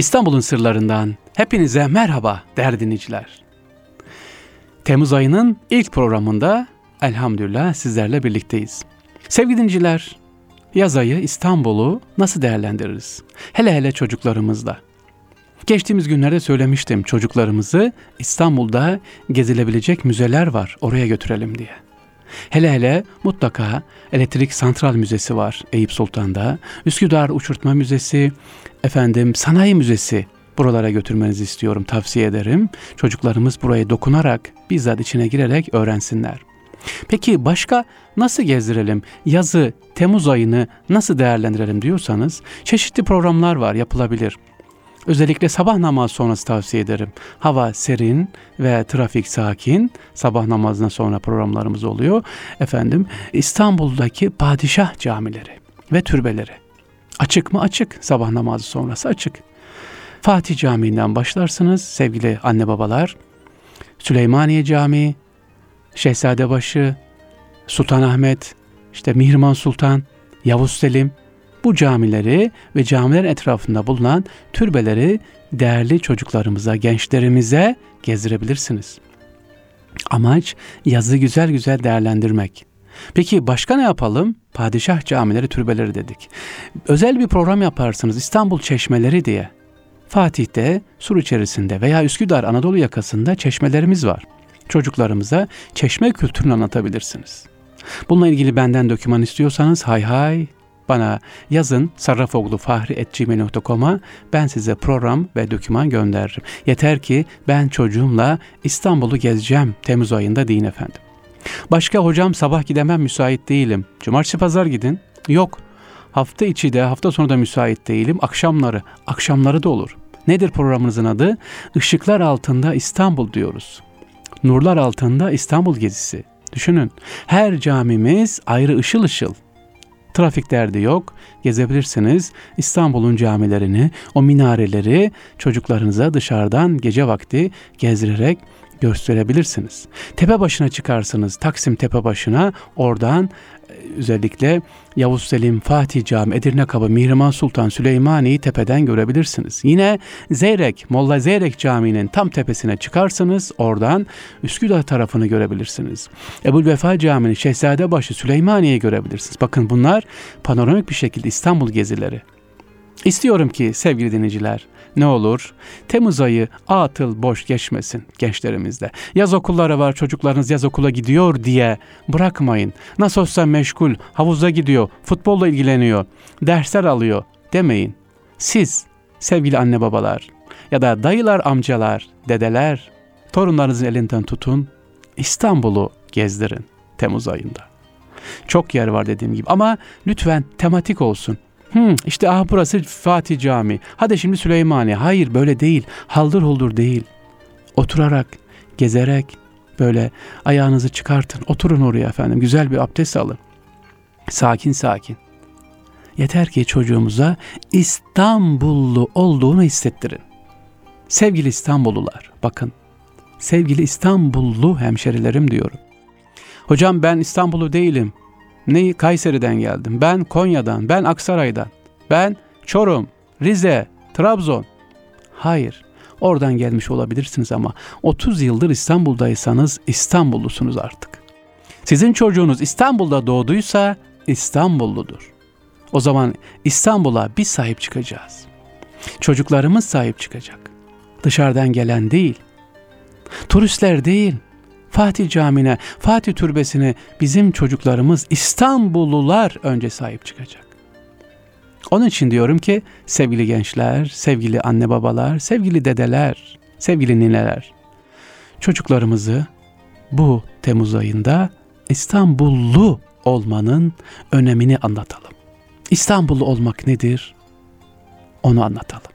İstanbul'un sırlarından hepinize merhaba değerli dinleyiciler. Temmuz ayının ilk programında elhamdülillah sizlerle birlikteyiz. Sevgili dinleyiciler, yaz ayı İstanbul'u nasıl değerlendiririz? Hele hele çocuklarımızla. Geçtiğimiz günlerde söylemiştim çocuklarımızı İstanbul'da gezilebilecek müzeler var oraya götürelim diye. Hele hele mutlaka Elektrik Santral Müzesi var Eyüp Sultan'da. Üsküdar Uçurtma Müzesi, efendim Sanayi Müzesi buralara götürmenizi istiyorum, tavsiye ederim. Çocuklarımız buraya dokunarak, bizzat içine girerek öğrensinler. Peki başka nasıl gezdirelim? Yazı, Temmuz ayını nasıl değerlendirelim diyorsanız çeşitli programlar var, yapılabilir. Özellikle sabah namaz sonrası tavsiye ederim. Hava serin ve trafik sakin. Sabah namazından sonra programlarımız oluyor. Efendim İstanbul'daki padişah camileri ve türbeleri. Açık mı? Açık. Sabah namazı sonrası açık. Fatih Camii'nden başlarsınız sevgili anne babalar. Süleymaniye Camii, Şehzadebaşı, Sultanahmet, işte Mihrimah Sultan, Yavuz Selim, bu camileri ve camilerin etrafında bulunan türbeleri değerli çocuklarımıza, gençlerimize gezdirebilirsiniz. Amaç yazı güzel güzel değerlendirmek. Peki başka ne yapalım? Padişah camileri, türbeleri dedik. Özel bir program yaparsınız İstanbul Çeşmeleri diye. Fatih'te, Sur içerisinde veya Üsküdar Anadolu yakasında çeşmelerimiz var. Çocuklarımıza çeşme kültürünü anlatabilirsiniz. Bununla ilgili benden döküman istiyorsanız hay hay bana yazın sarrafoglufahri.gmail.com'a ben size program ve doküman gönderirim. Yeter ki ben çocuğumla İstanbul'u gezeceğim Temmuz ayında deyin efendim. Başka hocam sabah gidemem müsait değilim. Cumartesi pazar gidin. Yok. Hafta içi de hafta sonu da müsait değilim. Akşamları. Akşamları da olur. Nedir programınızın adı? Işıklar altında İstanbul diyoruz. Nurlar altında İstanbul gezisi. Düşünün. Her camimiz ayrı ışıl ışıl. Trafik derdi yok. Gezebilirsiniz. İstanbul'un camilerini, o minareleri çocuklarınıza dışarıdan gece vakti gezdirerek gösterebilirsiniz. Tepe başına çıkarsınız. Taksim tepe başına oradan özellikle Yavuz Selim, Fatih Cami, Edirne Kapı, Mihrimah Sultan, Süleymaniye'yi tepeden görebilirsiniz. Yine Zeyrek, Molla Zeyrek Camii'nin tam tepesine çıkarsınız. Oradan Üsküdar tarafını görebilirsiniz. Ebu Vefa Camii'nin Şehzadebaşı, Süleymaniye'yi görebilirsiniz. Bakın bunlar panoramik bir şekilde İstanbul gezileri. İstiyorum ki sevgili dinleyiciler ne olur Temmuz ayı atıl boş geçmesin gençlerimizde. Yaz okulları var çocuklarınız yaz okula gidiyor diye bırakmayın. Nasıl olsa meşgul havuza gidiyor futbolla ilgileniyor dersler alıyor demeyin. Siz sevgili anne babalar ya da dayılar amcalar dedeler torunlarınızın elinden tutun İstanbul'u gezdirin Temmuz ayında. Çok yer var dediğim gibi ama lütfen tematik olsun. Hmm, işte ah burası Fatih Camii. Hadi şimdi Süleymaniye. Hayır böyle değil. Haldır huldur değil. Oturarak, gezerek böyle ayağınızı çıkartın. Oturun oraya efendim. Güzel bir abdest alın. Sakin sakin. Yeter ki çocuğumuza İstanbullu olduğunu hissettirin. Sevgili İstanbullular, bakın. Sevgili İstanbullu hemşerilerim diyorum. Hocam ben İstanbullu değilim. Neyi? Kayseri'den geldim. Ben Konya'dan, ben Aksaray'dan, ben Çorum, Rize, Trabzon. Hayır. Oradan gelmiş olabilirsiniz ama 30 yıldır İstanbul'daysanız İstanbullusunuz artık. Sizin çocuğunuz İstanbul'da doğduysa İstanbulludur. O zaman İstanbul'a biz sahip çıkacağız. Çocuklarımız sahip çıkacak. Dışarıdan gelen değil. Turistler değil. Fatih Camii'ne, Fatih Türbesi'ne bizim çocuklarımız İstanbullular önce sahip çıkacak. Onun için diyorum ki sevgili gençler, sevgili anne babalar, sevgili dedeler, sevgili nineler, çocuklarımızı bu Temmuz ayında İstanbullu olmanın önemini anlatalım. İstanbullu olmak nedir? Onu anlatalım.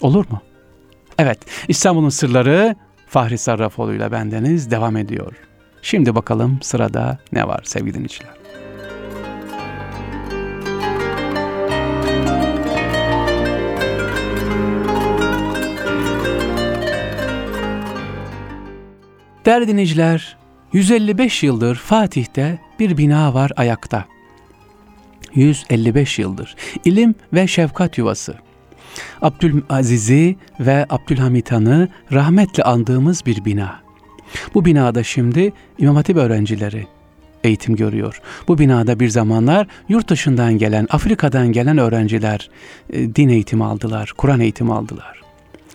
Olur mu? Evet, İstanbul'un sırları Fahri Sarrafoğlu ile bendeniz devam ediyor. Şimdi bakalım sırada ne var sevgili dinleyiciler. Değerli dinleyiciler, 155 yıldır Fatih'te bir bina var ayakta. 155 yıldır. İlim ve şefkat yuvası. Abdülaziz'i ve Abdülhamit Han'ı rahmetle andığımız bir bina. Bu binada şimdi İmam Hatip öğrencileri eğitim görüyor. Bu binada bir zamanlar yurt dışından gelen, Afrika'dan gelen öğrenciler e, din eğitimi aldılar, Kur'an eğitimi aldılar.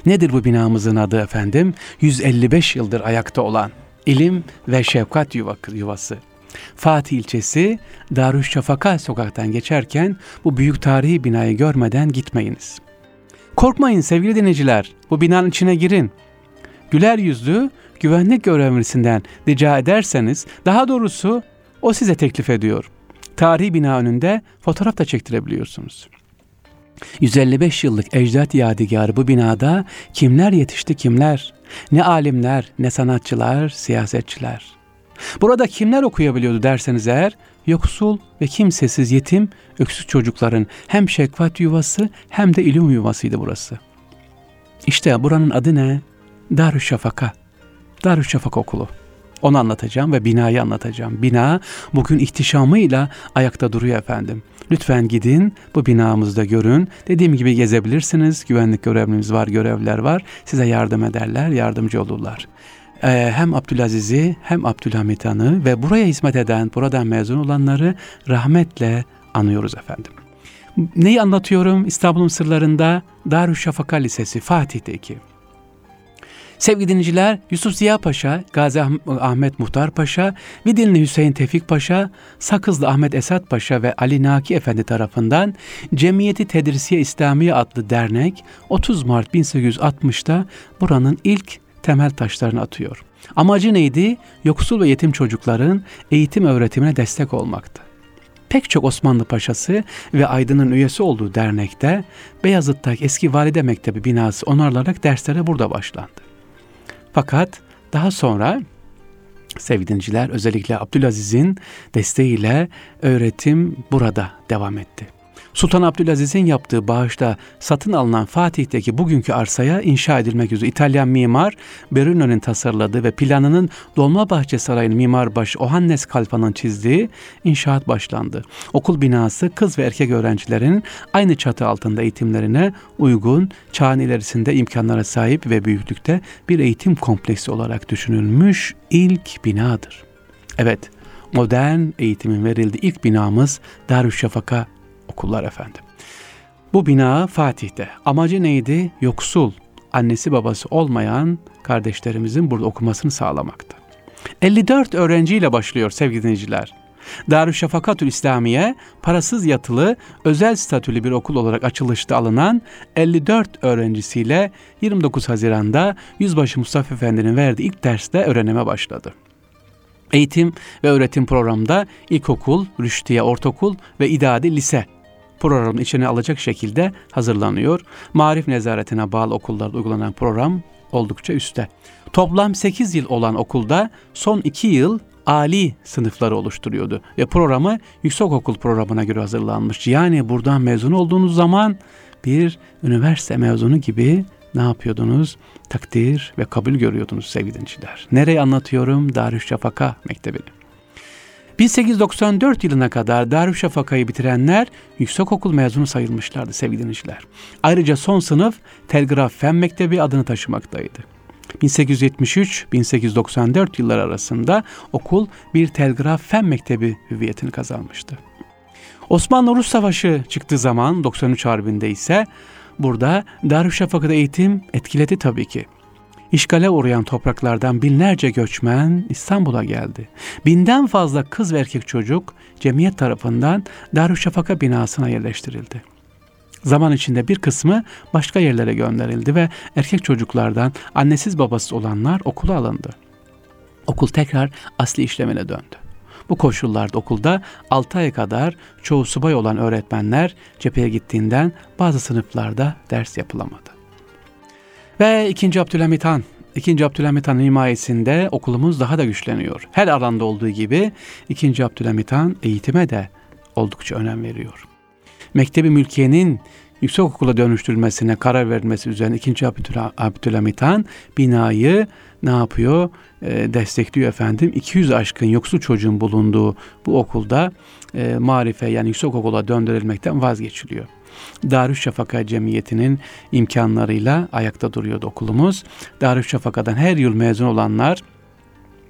Nedir bu binamızın adı efendim? 155 yıldır ayakta olan ilim ve şefkat yuvası. Fatih ilçesi Darüşşafaka sokaktan geçerken bu büyük tarihi binayı görmeden gitmeyiniz. Korkmayın sevgili dinleyiciler, bu binanın içine girin. Güler yüzlü güvenlik görevlisinden rica ederseniz, daha doğrusu o size teklif ediyor. Tarihi bina önünde fotoğraf da çektirebiliyorsunuz. 155 yıllık ecdat yadigarı bu binada kimler yetişti kimler? Ne alimler, ne sanatçılar, siyasetçiler. Burada kimler okuyabiliyordu derseniz eğer, yoksul ve kimsesiz yetim, öksüz çocukların hem şekvat yuvası hem de ilim yuvasıydı burası. İşte buranın adı ne? Darüşşafaka. Darüşşafaka okulu. Onu anlatacağım ve binayı anlatacağım. Bina bugün ihtişamıyla ayakta duruyor efendim. Lütfen gidin bu binamızda görün. Dediğim gibi gezebilirsiniz. Güvenlik görevlimiz var, görevler var. Size yardım ederler, yardımcı olurlar. Ee, hem Abdülaziz'i hem Abdülhamit Han'ı ve buraya hizmet eden, buradan mezun olanları rahmetle anıyoruz efendim. Neyi anlatıyorum? İstanbul'un sırlarında Darüşşafaka Lisesi Fatih'teki. Sevgili dinleyiciler, Yusuf Ziya Paşa, Gazi Ahmet Muhtar Paşa, Vidinli Hüseyin Tevfik Paşa, Sakızlı Ahmet Esat Paşa ve Ali Naki Efendi tarafından Cemiyeti Tedrisiye İslamiye adlı dernek 30 Mart 1860'da buranın ilk temel taşlarını atıyor. Amacı neydi? Yoksul ve yetim çocukların eğitim öğretimine destek olmaktı. Pek çok Osmanlı Paşası ve Aydın'ın üyesi olduğu dernekte Beyazıt'taki eski Valide Mektebi binası onarılarak derslere burada başlandı. Fakat daha sonra sevgili dinleyiciler özellikle Abdülaziz'in desteğiyle öğretim burada devam etti. Sultan Abdülaziz'in yaptığı bağışta satın alınan Fatih'teki bugünkü arsaya inşa edilmek üzere İtalyan mimar Berino'nun tasarladığı ve planının Dolmabahçe Sarayı'nın mimarbaşı Ohannes Kalfa'nın çizdiği inşaat başlandı. Okul binası kız ve erkek öğrencilerin aynı çatı altında eğitimlerine uygun, çağın ilerisinde imkanlara sahip ve büyüklükte bir eğitim kompleksi olarak düşünülmüş ilk binadır. Evet, modern eğitimin verildiği ilk binamız Darüşşafaka okullar efendim. Bu bina Fatih'te. Amacı neydi? Yoksul, annesi babası olmayan kardeşlerimizin burada okumasını sağlamaktı. 54 öğrenciyle başlıyor sevgili dinleyiciler. Darüşşafakatül İslamiye parasız yatılı özel statülü bir okul olarak açılışta alınan 54 öğrencisiyle 29 Haziran'da Yüzbaşı Mustafa Efendi'nin verdiği ilk derste öğrenime başladı. Eğitim ve öğretim programında ilkokul, rüştiye ortaokul ve idadi lise programın içine alacak şekilde hazırlanıyor. Marif nezaretine bağlı okullarda uygulanan program oldukça üstte. Toplam 8 yıl olan okulda son 2 yıl Ali sınıfları oluşturuyordu ve programı yüksekokul programına göre hazırlanmış. Yani buradan mezun olduğunuz zaman bir üniversite mezunu gibi ne yapıyordunuz? Takdir ve kabul görüyordunuz sevgili dinleyiciler. Nereye anlatıyorum? Darüşşafaka Mektebi'ni. 1894 yılına kadar Darüşşafaka'yı bitirenler yüksekokul mezunu sayılmışlardı sevgili dinleyiciler. Ayrıca son sınıf Telgraf Fen Mektebi adını taşımaktaydı. 1873-1894 yıllar arasında okul bir telgraf fen mektebi hüviyetini kazanmıştı. Osmanlı-Rus Savaşı çıktığı zaman 93 Harbi'nde ise burada Darüşşafaka'da eğitim etkiledi tabii ki. İşgale uğrayan topraklardan binlerce göçmen İstanbul'a geldi. Binden fazla kız ve erkek çocuk cemiyet tarafından Darüşşafaka binasına yerleştirildi. Zaman içinde bir kısmı başka yerlere gönderildi ve erkek çocuklardan annesiz babasız olanlar okula alındı. Okul tekrar asli işlemine döndü. Bu koşullarda okulda 6 ay kadar çoğu subay olan öğretmenler cepheye gittiğinden bazı sınıflarda ders yapılamadı. Ve 2. Abdülhamit Han 2. Abdülhamit Han'ın himayesinde okulumuz daha da güçleniyor. Her alanda olduğu gibi 2. Abdülhamit Han eğitime de oldukça önem veriyor. Mektebi Mülkiye'nin yüksek okula dönüştürülmesine karar verilmesi üzerine 2. Abdülhamit Han binayı ne yapıyor? E, destekliyor efendim. 200 aşkın yoksul çocuğun bulunduğu bu okulda e, marife yani yüksek okula döndürülmekten vazgeçiliyor. Darüşşafaka Cemiyeti'nin imkanlarıyla ayakta duruyordu okulumuz. Darüşşafaka'dan her yıl mezun olanlar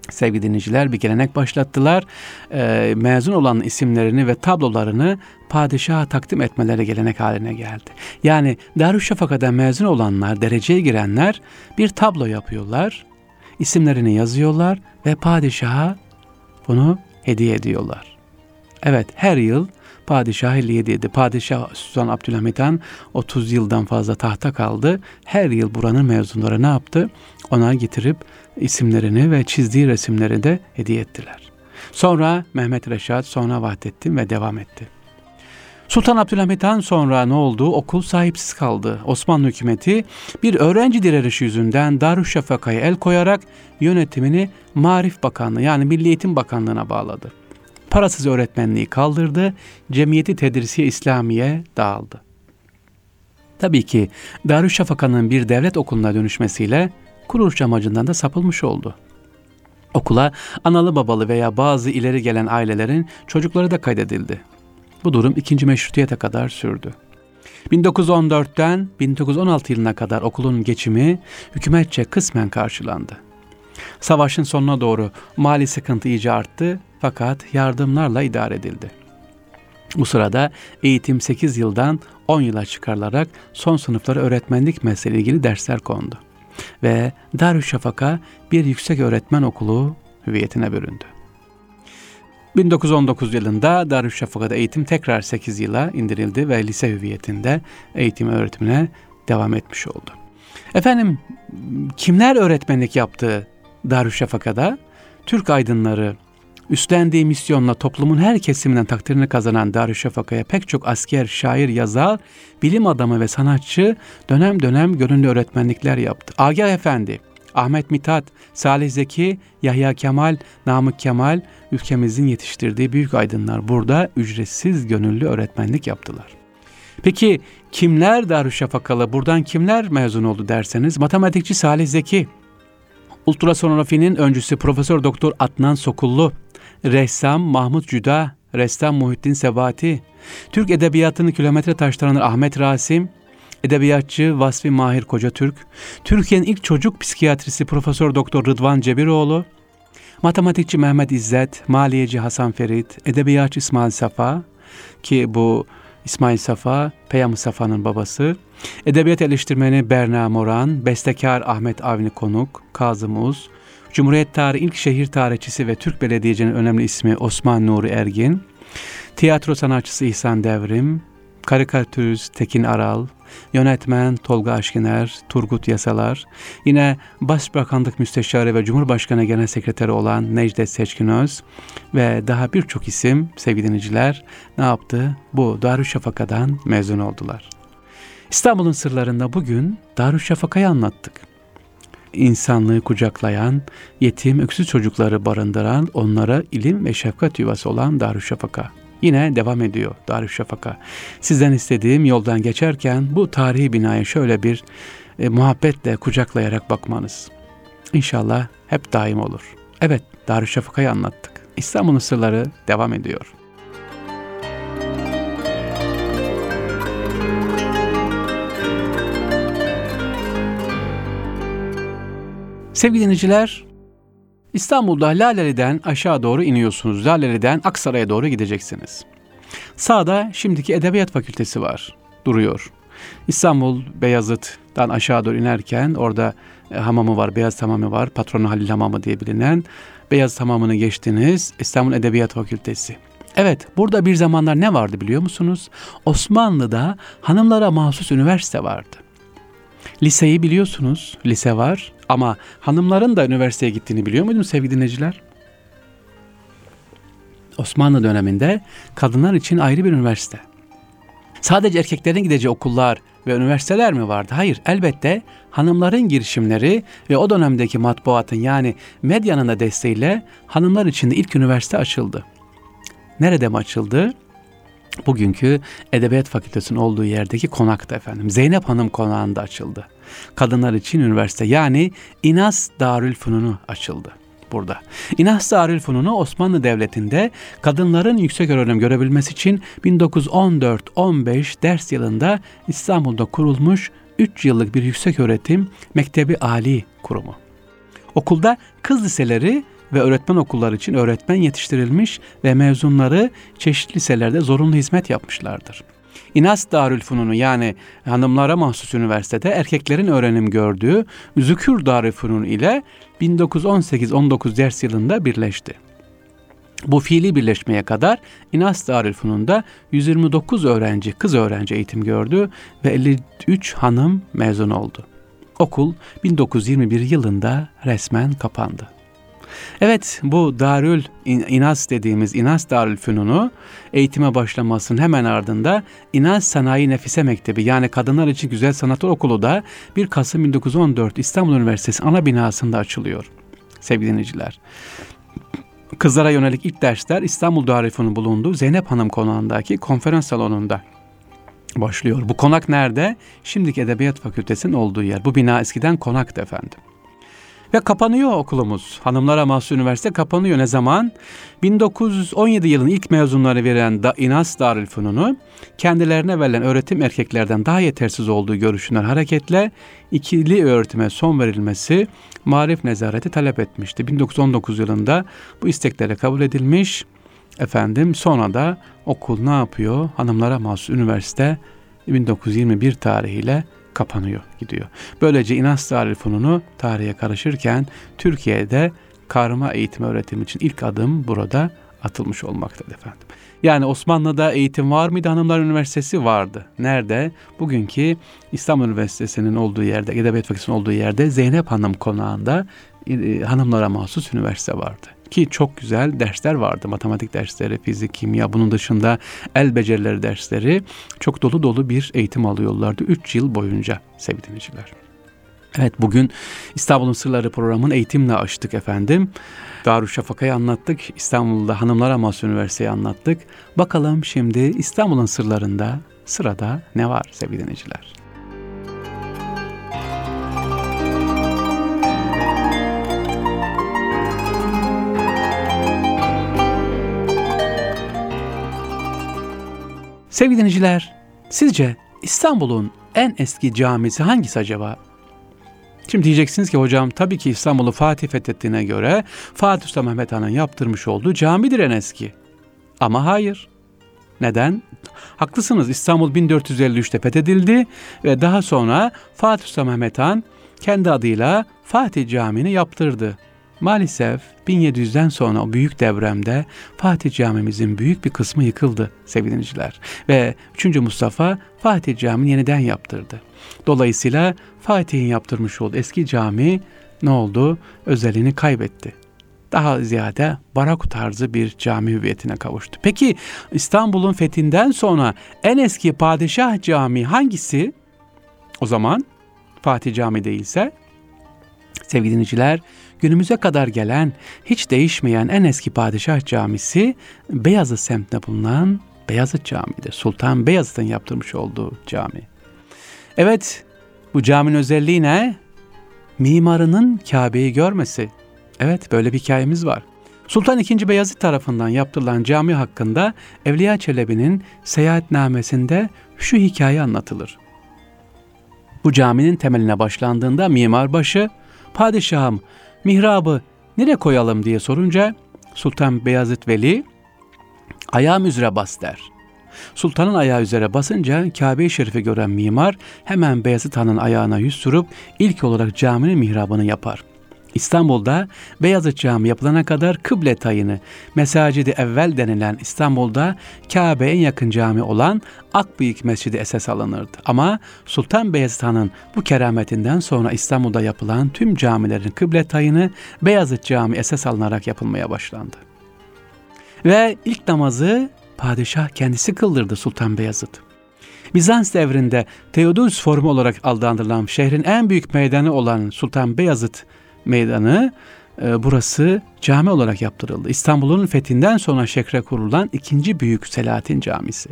sevgili dinleyiciler bir gelenek başlattılar. E, mezun olan isimlerini ve tablolarını padişaha takdim etmeleri gelenek haline geldi. Yani Darüşşafaka'dan mezun olanlar, dereceye girenler bir tablo yapıyorlar. isimlerini yazıyorlar ve padişaha bunu hediye ediyorlar. Evet her yıl padişah hediye dedi. Padişah Sultan Abdülhamit Han 30 yıldan fazla tahta kaldı. Her yıl buranın mezunları ne yaptı? Ona getirip isimlerini ve çizdiği resimleri de hediye ettiler. Sonra Mehmet Reşat, sonra Vahdettin ve devam etti. Sultan Abdülhamit Han sonra ne oldu? Okul sahipsiz kaldı. Osmanlı hükümeti bir öğrenci direnişi yüzünden Darüşşafaka'ya el koyarak yönetimini Marif Bakanlığı yani Milli Eğitim Bakanlığı'na bağladı. Parasız öğretmenliği kaldırdı, cemiyeti tedrisiye İslamiye dağıldı. Tabii ki Darüşşafaka'nın bir devlet okuluna dönüşmesiyle kuruluş amacından da sapılmış oldu. Okula analı babalı veya bazı ileri gelen ailelerin çocukları da kaydedildi. Bu durum ikinci meşrutiyete kadar sürdü. 1914'ten 1916 yılına kadar okulun geçimi hükümetçe kısmen karşılandı. Savaşın sonuna doğru mali sıkıntı iyice arttı fakat yardımlarla idare edildi. Bu sırada eğitim 8 yıldan 10 yıla çıkarılarak son sınıflara öğretmenlik mesleğiyle ilgili dersler kondu. Ve Darüşşafaka bir yüksek öğretmen okulu hüviyetine büründü. 1919 yılında Darüşşafaka'da eğitim tekrar 8 yıla indirildi ve lise hüviyetinde eğitim öğretimine devam etmiş oldu. Efendim kimler öğretmenlik yaptı Darüşşafaka'da? Türk aydınları, üstlendiği misyonla toplumun her kesiminden takdirini kazanan Darüşşafaka'ya pek çok asker, şair, yazar, bilim adamı ve sanatçı dönem dönem gönüllü öğretmenlikler yaptı. Agah Efendi, Ahmet Mithat, Salih Zeki, Yahya Kemal, Namık Kemal ülkemizin yetiştirdiği büyük aydınlar burada ücretsiz gönüllü öğretmenlik yaptılar. Peki kimler Darüşşafakalı, buradan kimler mezun oldu derseniz matematikçi Salih Zeki, ultrasonografinin öncüsü Profesör Doktor Adnan Sokullu, ressam Mahmut Cüda, ressam Muhittin Sebati, Türk edebiyatını kilometre taştıran Ahmet Rasim, edebiyatçı Vasfi Mahir Kocatürk, Türkiye'nin ilk çocuk psikiyatrisi Profesör Doktor Rıdvan Cebiroğlu, matematikçi Mehmet İzzet, maliyeci Hasan Ferit, edebiyatçı İsmail Safa ki bu İsmail Safa, Peyam Safa'nın babası, edebiyat eleştirmeni Berna Moran, bestekar Ahmet Avni Konuk, Kazım Uz, Cumhuriyet tarihi ilk şehir tarihçisi ve Türk belediyecinin önemli ismi Osman Nuri Ergin, tiyatro sanatçısı İhsan Devrim, karikatürist Tekin Aral, yönetmen Tolga Aşkiner, Turgut Yasalar, yine Başbakanlık Müsteşarı ve Cumhurbaşkanı Genel Sekreteri olan Necdet Seçkinöz ve daha birçok isim sevgili dinleyiciler ne yaptı? Bu Darüşşafaka'dan mezun oldular. İstanbul'un sırlarında bugün Darüşşafaka'yı anlattık insanlığı kucaklayan, yetim, öksüz çocukları barındıran, onlara ilim ve şefkat yuvası olan Darüşşafaka. Yine devam ediyor Darüşşafaka. Sizden istediğim yoldan geçerken bu tarihi binaya şöyle bir e, muhabbetle kucaklayarak bakmanız. İnşallah hep daim olur. Evet Darüşşafaka'yı anlattık. İstanbul'un sırları devam ediyor. Sevgili dinleyiciler, İstanbul'da Laleli'den aşağı doğru iniyorsunuz. Laleli'den Aksaray'a doğru gideceksiniz. Sağda şimdiki Edebiyat Fakültesi var, duruyor. İstanbul Beyazıt'tan aşağı doğru inerken orada e, hamamı var, Beyaz Hamamı var, patronu Halil Hamamı diye bilinen. Beyaz Hamamı'nı geçtiniz, İstanbul Edebiyat Fakültesi. Evet, burada bir zamanlar ne vardı biliyor musunuz? Osmanlı'da hanımlara mahsus üniversite vardı. Liseyi biliyorsunuz, lise var ama hanımların da üniversiteye gittiğini biliyor muydunuz sevgili dinleyiciler? Osmanlı döneminde kadınlar için ayrı bir üniversite. Sadece erkeklerin gideceği okullar ve üniversiteler mi vardı? Hayır, elbette hanımların girişimleri ve o dönemdeki matbuatın yani medyanın da desteğiyle hanımlar için de ilk üniversite açıldı. Nerede mi açıldı? Bugünkü Edebiyat Fakültesi'nin olduğu yerdeki konakta efendim. Zeynep Hanım konağında açıldı. Kadınlar için üniversite yani İnas Darül Fununu açıldı burada. İnas Darülfununu Osmanlı Devleti'nde kadınların yüksek öğrenim görebilmesi için 1914-15 ders yılında İstanbul'da kurulmuş 3 yıllık bir yüksek öğretim Mektebi Ali kurumu. Okulda kız liseleri ve öğretmen okulları için öğretmen yetiştirilmiş ve mezunları çeşitli liselerde zorunlu hizmet yapmışlardır. İnas Darülfununu yani hanımlara mahsus üniversitede erkeklerin öğrenim gördüğü Zükür Darülfunun ile 1918-19 ders yılında birleşti. Bu fiili birleşmeye kadar İnas Darülfunun'da 129 öğrenci, kız öğrenci eğitim gördü ve 53 hanım mezun oldu. Okul 1921 yılında resmen kapandı. Evet bu Darül İnas dediğimiz İnas Darül Fünun'u eğitime başlamasının hemen ardında İnas Sanayi Nefise Mektebi yani kadınlar için güzel sanatlar okulu da 1 Kasım 1914 İstanbul Üniversitesi ana binasında açılıyor sevgili dinleyiciler. Kızlara yönelik ilk dersler İstanbul Darülfünun bulunduğu Zeynep Hanım konağındaki konferans salonunda başlıyor. Bu konak nerede? Şimdiki Edebiyat Fakültesi'nin olduğu yer. Bu bina eskiden konaktı efendim. Ve kapanıyor okulumuz. Hanımlara mahsus üniversite kapanıyor. Ne zaman? 1917 yılın ilk mezunları veren da İnas Darülfünun'u kendilerine verilen öğretim erkeklerden daha yetersiz olduğu görüşünden hareketle ikili öğretime son verilmesi marif nezareti talep etmişti. 1919 yılında bu isteklere kabul edilmiş. Efendim sonra da okul ne yapıyor? Hanımlara mahsus üniversite 1921 tarihiyle kapanıyor, gidiyor. Böylece İnas Darülfununu tarihe karışırken Türkiye'de karma eğitim öğretim için ilk adım burada atılmış olmaktadır efendim. Yani Osmanlı'da eğitim var mıydı? Hanımlar Üniversitesi vardı. Nerede? Bugünkü İstanbul Üniversitesi'nin olduğu yerde, Edebiyat Fakültesi'nin olduğu yerde Zeynep Hanım konağında e, hanımlara mahsus üniversite vardı. Ki çok güzel dersler vardı. Matematik dersleri, fizik, kimya, bunun dışında el becerileri dersleri çok dolu dolu bir eğitim alıyorlardı 3 yıl boyunca sevgili dinleyiciler. Evet bugün İstanbul'un Sırları programının eğitimle açtık efendim. Darüşşafaka'yı anlattık. İstanbul'da Hanımlar Mahsus Üniversiteyi anlattık. Bakalım şimdi İstanbul'un sırlarında sırada ne var sevgili dinleyiciler? Sevgili dinleyiciler, sizce İstanbul'un en eski camisi hangisi acaba? Şimdi diyeceksiniz ki hocam tabii ki İstanbul'u Fatih fethettiğine göre Fatih Sultan Mehmet Han'ın yaptırmış olduğu camidir en eski. Ama hayır. Neden? Haklısınız İstanbul 1453'te fethedildi ve daha sonra Fatih Sultan Mehmet Han kendi adıyla Fatih Camii'ni yaptırdı. Maalesef 1700'den sonra o büyük devremde Fatih Camimizin büyük bir kısmı yıkıldı sevgili dinleyiciler. Ve 3. Mustafa Fatih Camii'ni yeniden yaptırdı. Dolayısıyla Fatih'in yaptırmış olduğu eski cami ne oldu? Özelliğini kaybetti. Daha ziyade barak tarzı bir cami hüviyetine kavuştu. Peki İstanbul'un fethinden sonra en eski padişah cami hangisi? O zaman Fatih Cami değilse sevgili dinleyiciler günümüze kadar gelen hiç değişmeyen en eski padişah camisi Beyazıt semtinde bulunan Beyazıt Camii'dir. Sultan Beyazıt'ın yaptırmış olduğu cami. Evet bu caminin özelliği ne? Mimarının Kabe'yi görmesi. Evet böyle bir hikayemiz var. Sultan II. Beyazıt tarafından yaptırılan cami hakkında Evliya Çelebi'nin seyahatnamesinde şu hikaye anlatılır. Bu caminin temeline başlandığında mimarbaşı, padişahım mihrabı nereye koyalım diye sorunca Sultan Beyazıt Veli ayağım üzere bas der. Sultanın ayağı üzere basınca Kabe-i Şerif'i gören mimar hemen Beyazıt Han'ın ayağına yüz sürüp ilk olarak caminin mihrabını yapar. İstanbul'da Beyazıt Camii yapılana kadar kıble tayını, Mesacidi Evvel denilen İstanbul'da Kabe'ye en yakın cami olan Akbıyık Mescidi esas alınırdı. Ama Sultan Beyazıt Han'ın bu kerametinden sonra İstanbul'da yapılan tüm camilerin kıble tayını Beyazıt Camii esas alınarak yapılmaya başlandı. Ve ilk namazı padişah kendisi kıldırdı Sultan Beyazıt. Bizans devrinde Theodosius formu olarak adlandırılan şehrin en büyük meydanı olan Sultan Beyazıt Meydanı e, burası cami olarak yaptırıldı. İstanbul'un fethinden sonra şekre kurulan ikinci büyük Selahattin Camisi.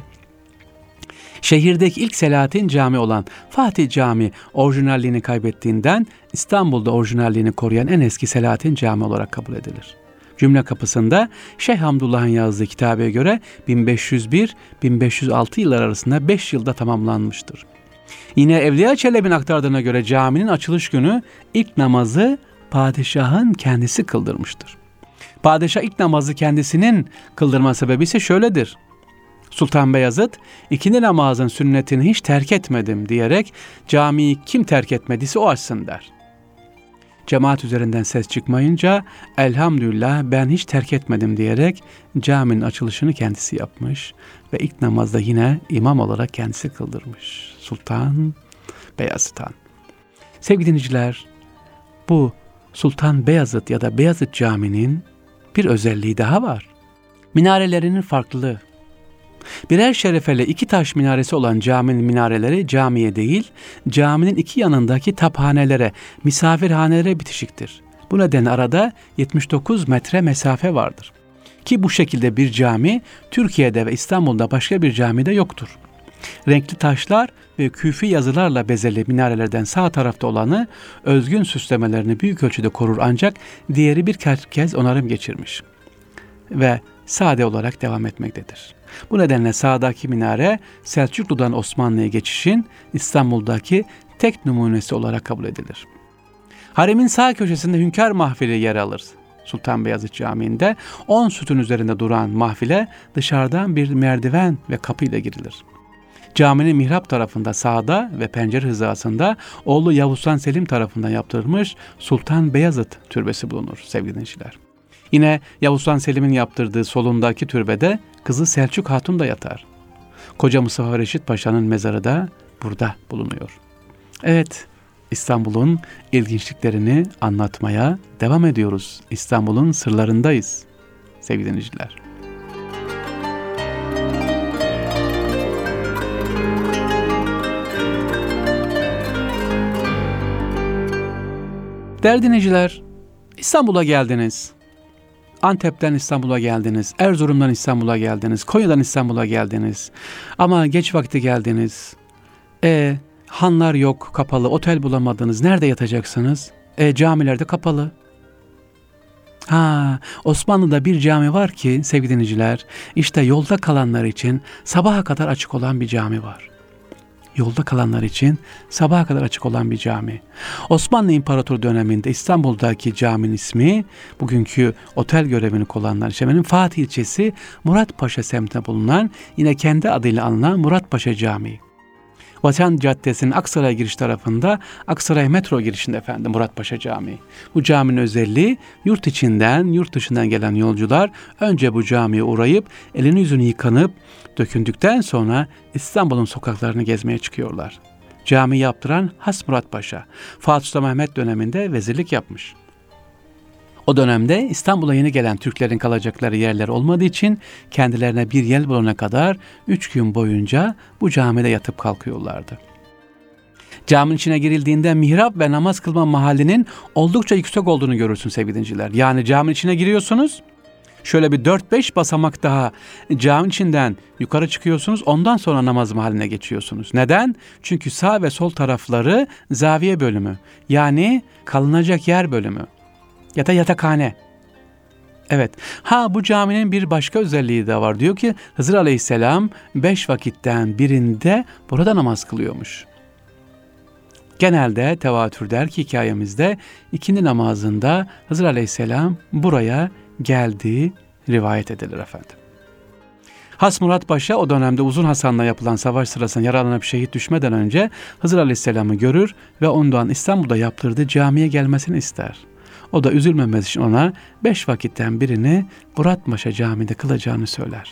Şehirdeki ilk Selahattin Cami olan Fatih Cami orijinalliğini kaybettiğinden İstanbul'da orijinalliğini koruyan en eski Selahattin Cami olarak kabul edilir. Cümle kapısında Şeyh Hamdullah'ın yazdığı kitabeye göre 1501-1506 yıllar arasında 5 yılda tamamlanmıştır. Yine Evliya Çelebi'nin aktardığına göre caminin açılış günü ilk namazı padişahın kendisi kıldırmıştır. Padişah ilk namazı kendisinin kıldırma sebebi ise şöyledir. Sultan Beyazıt ikindi namazın sünnetini hiç terk etmedim diyerek camiyi kim terk etmediyse o açsın der. Cemaat üzerinden ses çıkmayınca elhamdülillah ben hiç terk etmedim diyerek caminin açılışını kendisi yapmış ve ilk namazda yine imam olarak kendisi kıldırmış. Sultan Beyazıt Han. Sevgili dinleyiciler, bu Sultan Beyazıt ya da Beyazıt Camii'nin bir özelliği daha var. Minarelerinin farklılığı. Birer şerefeli iki taş minaresi olan caminin minareleri camiye değil, caminin iki yanındaki taphanelere, misafirhanelere bitişiktir. Bu nedenle arada 79 metre mesafe vardır. Ki bu şekilde bir cami Türkiye'de ve İstanbul'da başka bir camide yoktur. Renkli taşlar ve küfi yazılarla bezeli minarelerden sağ tarafta olanı özgün süslemelerini büyük ölçüde korur ancak diğeri bir kez onarım geçirmiş ve sade olarak devam etmektedir. Bu nedenle sağdaki minare Selçuklu'dan Osmanlı'ya geçişin İstanbul'daki tek numunesi olarak kabul edilir. Haremin sağ köşesinde hünkâr mahfili yer alır. Sultan Beyazıt Camii'nde 10 sütun üzerinde duran mahfile dışarıdan bir merdiven ve kapıyla girilir. Caminin mihrap tarafında sağda ve pencere hizasında oğlu Yavuz Han Selim tarafından yaptırılmış Sultan Beyazıt türbesi bulunur sevgili dinleyiciler. Yine Yavuz Han Selim'in yaptırdığı solundaki türbede kızı Selçuk Hatun da yatar. Koca Mustafa Reşit Paşa'nın mezarı da burada bulunuyor. Evet, İstanbul'un ilginçliklerini anlatmaya devam ediyoruz. İstanbul'un sırlarındayız sevgili dinleyiciler. Değerli dinleyiciler, İstanbul'a geldiniz. Antep'ten İstanbul'a geldiniz, Erzurum'dan İstanbul'a geldiniz, Konya'dan İstanbul'a geldiniz. Ama geç vakti geldiniz. E hanlar yok, kapalı, otel bulamadınız. Nerede yatacaksınız? E camilerde kapalı. Ha, Osmanlı'da bir cami var ki sevgili dinleyiciler, işte yolda kalanlar için sabaha kadar açık olan bir cami var yolda kalanlar için sabaha kadar açık olan bir cami. Osmanlı İmparator döneminde İstanbul'daki caminin ismi bugünkü otel görevini kullananlar Şemen'in Fatih ilçesi Muratpaşa semtinde bulunan yine kendi adıyla anılan Muratpaşa Camii. Vatan Caddesi'nin Aksaray giriş tarafında Aksaray metro girişinde efendim Muratpaşa Camii. Bu caminin özelliği yurt içinden yurt dışından gelen yolcular önce bu camiye uğrayıp elini yüzünü yıkanıp dökündükten sonra İstanbul'un sokaklarını gezmeye çıkıyorlar. Cami yaptıran Has Murat Paşa, Fatih Sultan Mehmet döneminde vezirlik yapmış. O dönemde İstanbul'a yeni gelen Türklerin kalacakları yerler olmadığı için kendilerine bir yer bulana kadar üç gün boyunca bu camide yatıp kalkıyorlardı. Caminin içine girildiğinde mihrap ve namaz kılma mahallinin oldukça yüksek olduğunu görürsün sevgili dinciler. Yani caminin içine giriyorsunuz, şöyle bir 4-5 basamak daha cami içinden yukarı çıkıyorsunuz. Ondan sonra namaz mahalline geçiyorsunuz. Neden? Çünkü sağ ve sol tarafları zaviye bölümü. Yani kalınacak yer bölümü. Ya da yatakhane. Evet. Ha bu caminin bir başka özelliği de var. Diyor ki Hızır Aleyhisselam beş vakitten birinde burada namaz kılıyormuş. Genelde tevatür der ki hikayemizde ikindi namazında Hızır Aleyhisselam buraya geldiği rivayet edilir efendim. Has Murat Paşa o dönemde Uzun Hasan'la yapılan savaş sırasında yaralanıp şehit düşmeden önce Hızır Aleyhisselam'ı görür ve ondan İstanbul'da yaptırdığı camiye gelmesini ister. O da üzülmemesi için ona beş vakitten birini Murat Paşa camide kılacağını söyler.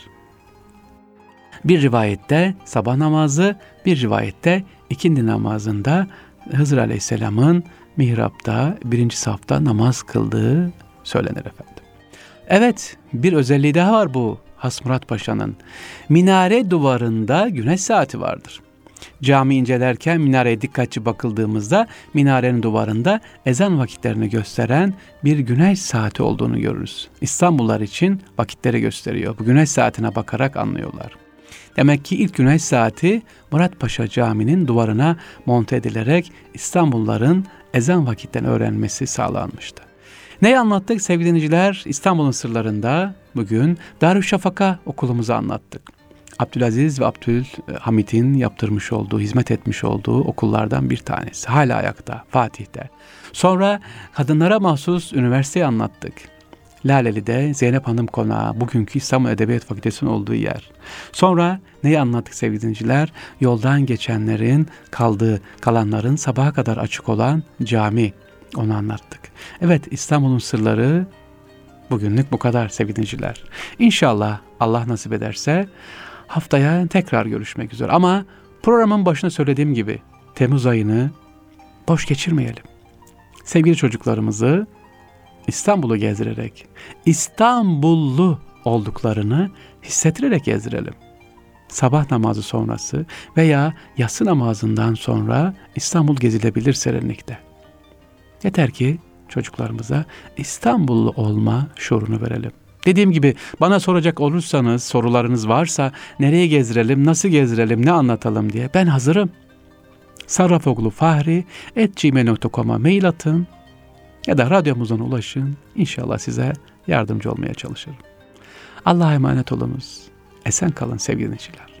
Bir rivayette sabah namazı, bir rivayette ikindi namazında Hızır Aleyhisselam'ın mihrapta birinci safta namaz kıldığı söylenir efendim. Evet bir özelliği daha var bu Hasmurat Paşa'nın. Minare duvarında güneş saati vardır. Cami incelerken minareye dikkatli bakıldığımızda minarenin duvarında ezan vakitlerini gösteren bir güneş saati olduğunu görürüz. İstanbullular için vakitleri gösteriyor. Bu güneş saatine bakarak anlıyorlar. Demek ki ilk güneş saati Muratpaşa Camii'nin duvarına monte edilerek İstanbulluların ezan vakitten öğrenmesi sağlanmıştı. Neyi anlattık sevgili dinleyiciler? İstanbul'un sırlarında bugün Darüşşafaka okulumuzu anlattık. Abdülaziz ve Abdülhamit'in yaptırmış olduğu, hizmet etmiş olduğu okullardan bir tanesi. Hala ayakta, Fatih'te. Sonra kadınlara mahsus üniversiteyi anlattık. Laleli'de Zeynep Hanım Konağı, bugünkü İstanbul Edebiyat Fakültesi'nin olduğu yer. Sonra neyi anlattık sevgili dinleyiciler? Yoldan geçenlerin kaldığı, kalanların sabaha kadar açık olan cami. Onu anlattık. Evet İstanbul'un sırları bugünlük bu kadar sevgili dinleyiciler. İnşallah Allah nasip ederse haftaya tekrar görüşmek üzere. Ama programın başında söylediğim gibi Temmuz ayını boş geçirmeyelim. Sevgili çocuklarımızı İstanbul'u gezdirerek, İstanbullu olduklarını hissettirerek gezdirelim. Sabah namazı sonrası veya yatsı namazından sonra İstanbul gezilebilir serinlikte. Yeter ki çocuklarımıza İstanbullu olma şuurunu verelim. Dediğim gibi bana soracak olursanız sorularınız varsa nereye gezdirelim, nasıl gezdirelim, ne anlatalım diye ben hazırım. Sarrafoglu Fahri et gmail.com'a mail atın ya da radyomuzdan ulaşın. İnşallah size yardımcı olmaya çalışırım. Allah'a emanet olunuz. Esen kalın sevgili dinleyiciler.